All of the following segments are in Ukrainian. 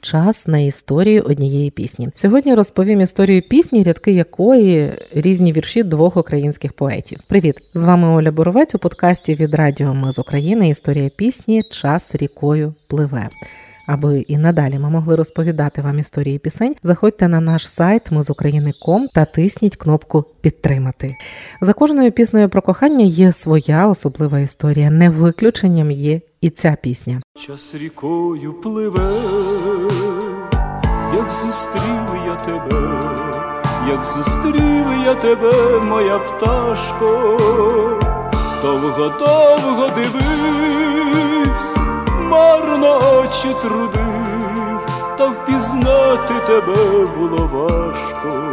час на історію однієї пісні. Сьогодні розповім історію пісні, рядки якої різні вірші двох українських поетів. Привіт! З вами Оля Боровець у подкасті від Радіо Ми з України. Історія пісні Час рікою пливе. Аби і надалі ми могли розповідати вам історії пісень, заходьте на наш сайт ми та тисніть кнопку Підтримати. За кожною піснею про кохання є своя особлива історія. Не виключенням є і ця пісня. Час рікою пливе, як зустрів я тебе, як зустрів я тебе, моя пташко, довго довго дивився трудив, та впізнати тебе було важко.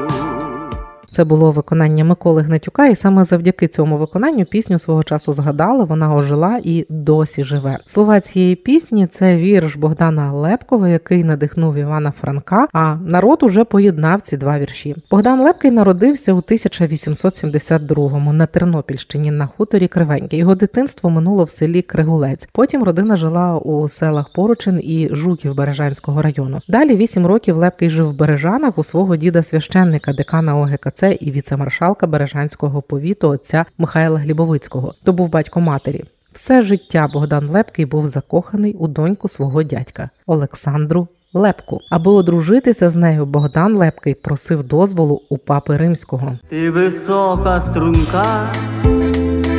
Це було виконання Миколи Гнатюка, і саме завдяки цьому виконанню пісню свого часу згадали. Вона ожила і досі живе. Слова цієї пісні це вірш Богдана Лепкого, який надихнув Івана Франка. А народ уже поєднав ці два вірші. Богдан Лепкий народився у 1872-му на Тернопільщині на хуторі Кривеньке. Його дитинство минуло в селі Кригулець. Потім родина жила у селах Поручин і Жуків Бережанського району. Далі вісім років Лепкий жив в Бережанах у свого діда священника, декана ОГКЦ і віцемаршалка Бережанського повіту отця Михайла Глібовицького, то був батько матері. Все життя Богдан Лепкий був закоханий у доньку свого дядька Олександру Лепку. Аби одружитися з нею, Богдан Лепкий просив дозволу у папи римського. Ти висока струнка,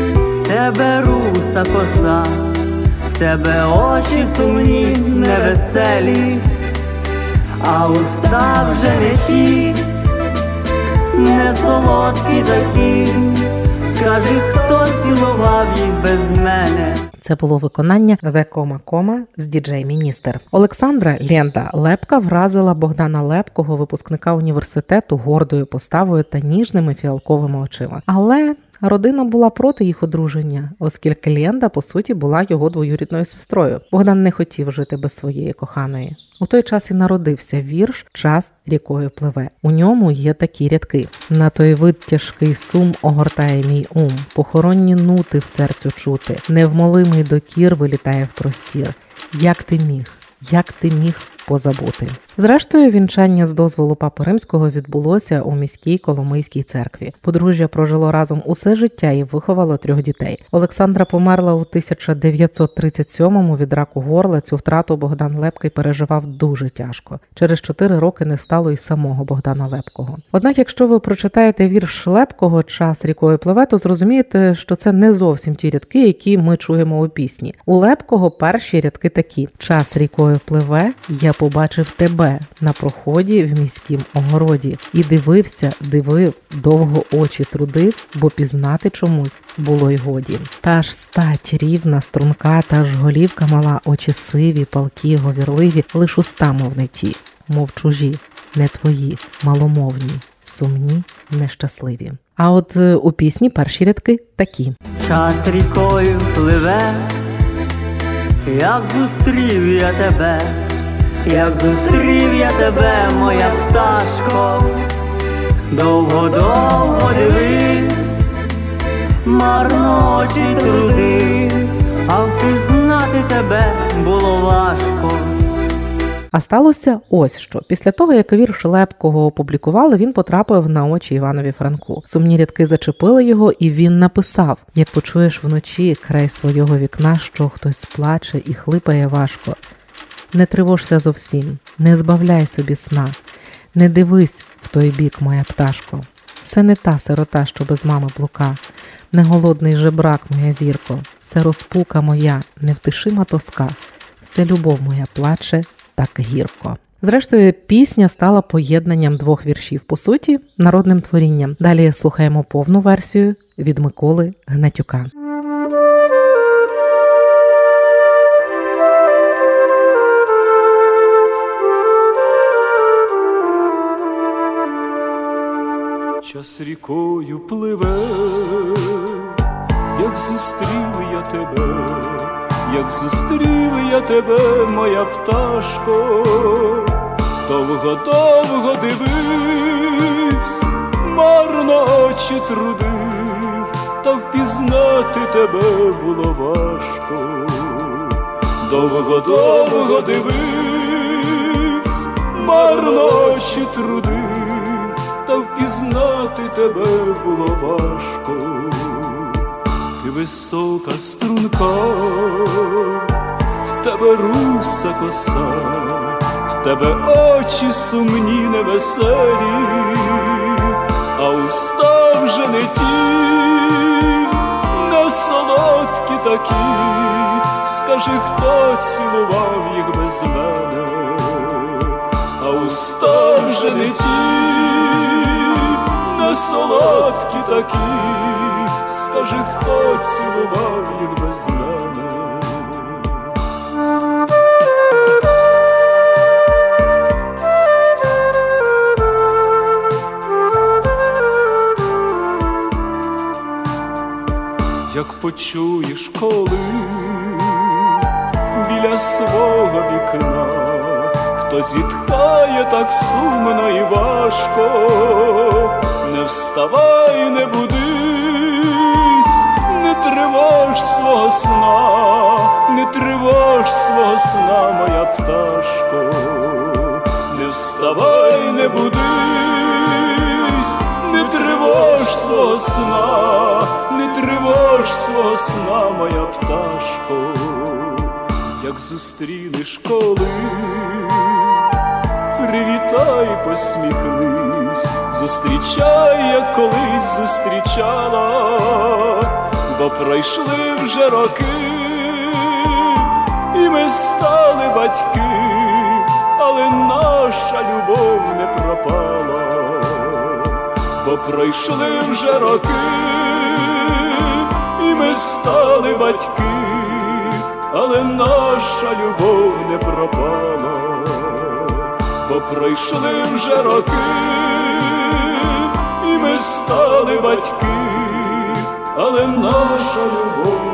в тебе руса коса, в тебе очі сумні, невеселі, а уста вже не ті не солодкі такі, скажи, хто цілував їх без мене. Це було виконання «The Кома Кома» з діджей Міністер. Олександра Лєнда Лепка вразила Богдана Лепкого, випускника університету, гордою поставою та ніжними фіалковими очима. Але Родина була проти їх одруження, оскільки Лєнда, по суті, була його двоюрідною сестрою. Богдан не хотів жити без своєї коханої. У той час і народився вірш Час рікою пливе. У ньому є такі рядки: на той вид тяжкий сум огортає мій ум, похоронні нути в серцю чути, невмолимий докір вилітає в простір. Як ти міг? Як ти міг позабути? Зрештою, вінчання з дозволу папи римського відбулося у міській Коломийській церкві. Подружжя прожило разом усе життя і виховало трьох дітей. Олександра померла у 1937-му від раку горла. Цю втрату Богдан Лепкий переживав дуже тяжко. Через чотири роки не стало й самого Богдана Лепкого. Однак, якщо ви прочитаєте вірш Лепкого час рікою пливе, то зрозумієте, що це не зовсім ті рядки, які ми чуємо у пісні. У Лепкого перші рядки такі: час рікою пливе, я побачив тебе на проході в міськім огороді і дивився, дивив, довго очі трудив, бо пізнати чомусь було й годі. Та ж стать рівна, струнка, та ж голівка мала, очі сиві, палкі, говірливі, лиш уста, мов не ті, мов чужі, не твої, маломовні, сумні, нещасливі. А от е, у пісні перші рядки такі: час рікою пливе, як зустрів я тебе як зустрів я тебе, моя пташко, довго-довго дивився, марно очі трудив, а впізнати тебе було важко. А сталося ось що. Після того, як вірш Лепкого опублікували, він потрапив на очі Іванові Франку. Сумні рядки зачепили його, і він написав: як почуєш вночі край свого вікна, що хтось плаче і хлипає важко. Не тривожся зовсім, не збавляй собі сна, не дивись в той бік, моя пташко. Це не та сирота, що без мами блука, не голодний жебрак, моя зірко, це розпука моя, невтишима тоска, це любов моя плаче так гірко. Зрештою, пісня стала поєднанням двох віршів, по суті, народним творінням. Далі слухаємо повну версію від Миколи Гнатюка. Час рікою пливе, як зустрів я тебе, як зустрів я тебе, моя пташко, довго-довго дивився, марно очі трудив, та впізнати тебе було важко, довго-довго дивився марно очі трудив, впізнати тебе було важко. Ти висока струнка, в тебе руса коса, в тебе очі сумні невеселі, а уста вже не ті, не солодкі такі, скажи, хто цілував їх без мене, а уста вже не ті, не солодкі такі, скажи, хто цілував їх без мене. як почуєш, коли біля свого вікна хто зітхає так сумно і важко, не вставай, не будись, не тривож свого сна, не тривож свого сна, моя пташко, не вставай, не будись, не тривож свого сна, не тривож свого сна, моя пташко, як зустрінеш коли, привітай, посміхнись, зустрічай, як колись зустрічала, бо пройшли вже роки, і ми стали батьки, але наша любов не пропала. Бо пройшли вже роки, і ми стали батьки, але наша любов не пропала, бо пройшли вже роки, і ми стали батьки, але наша любов.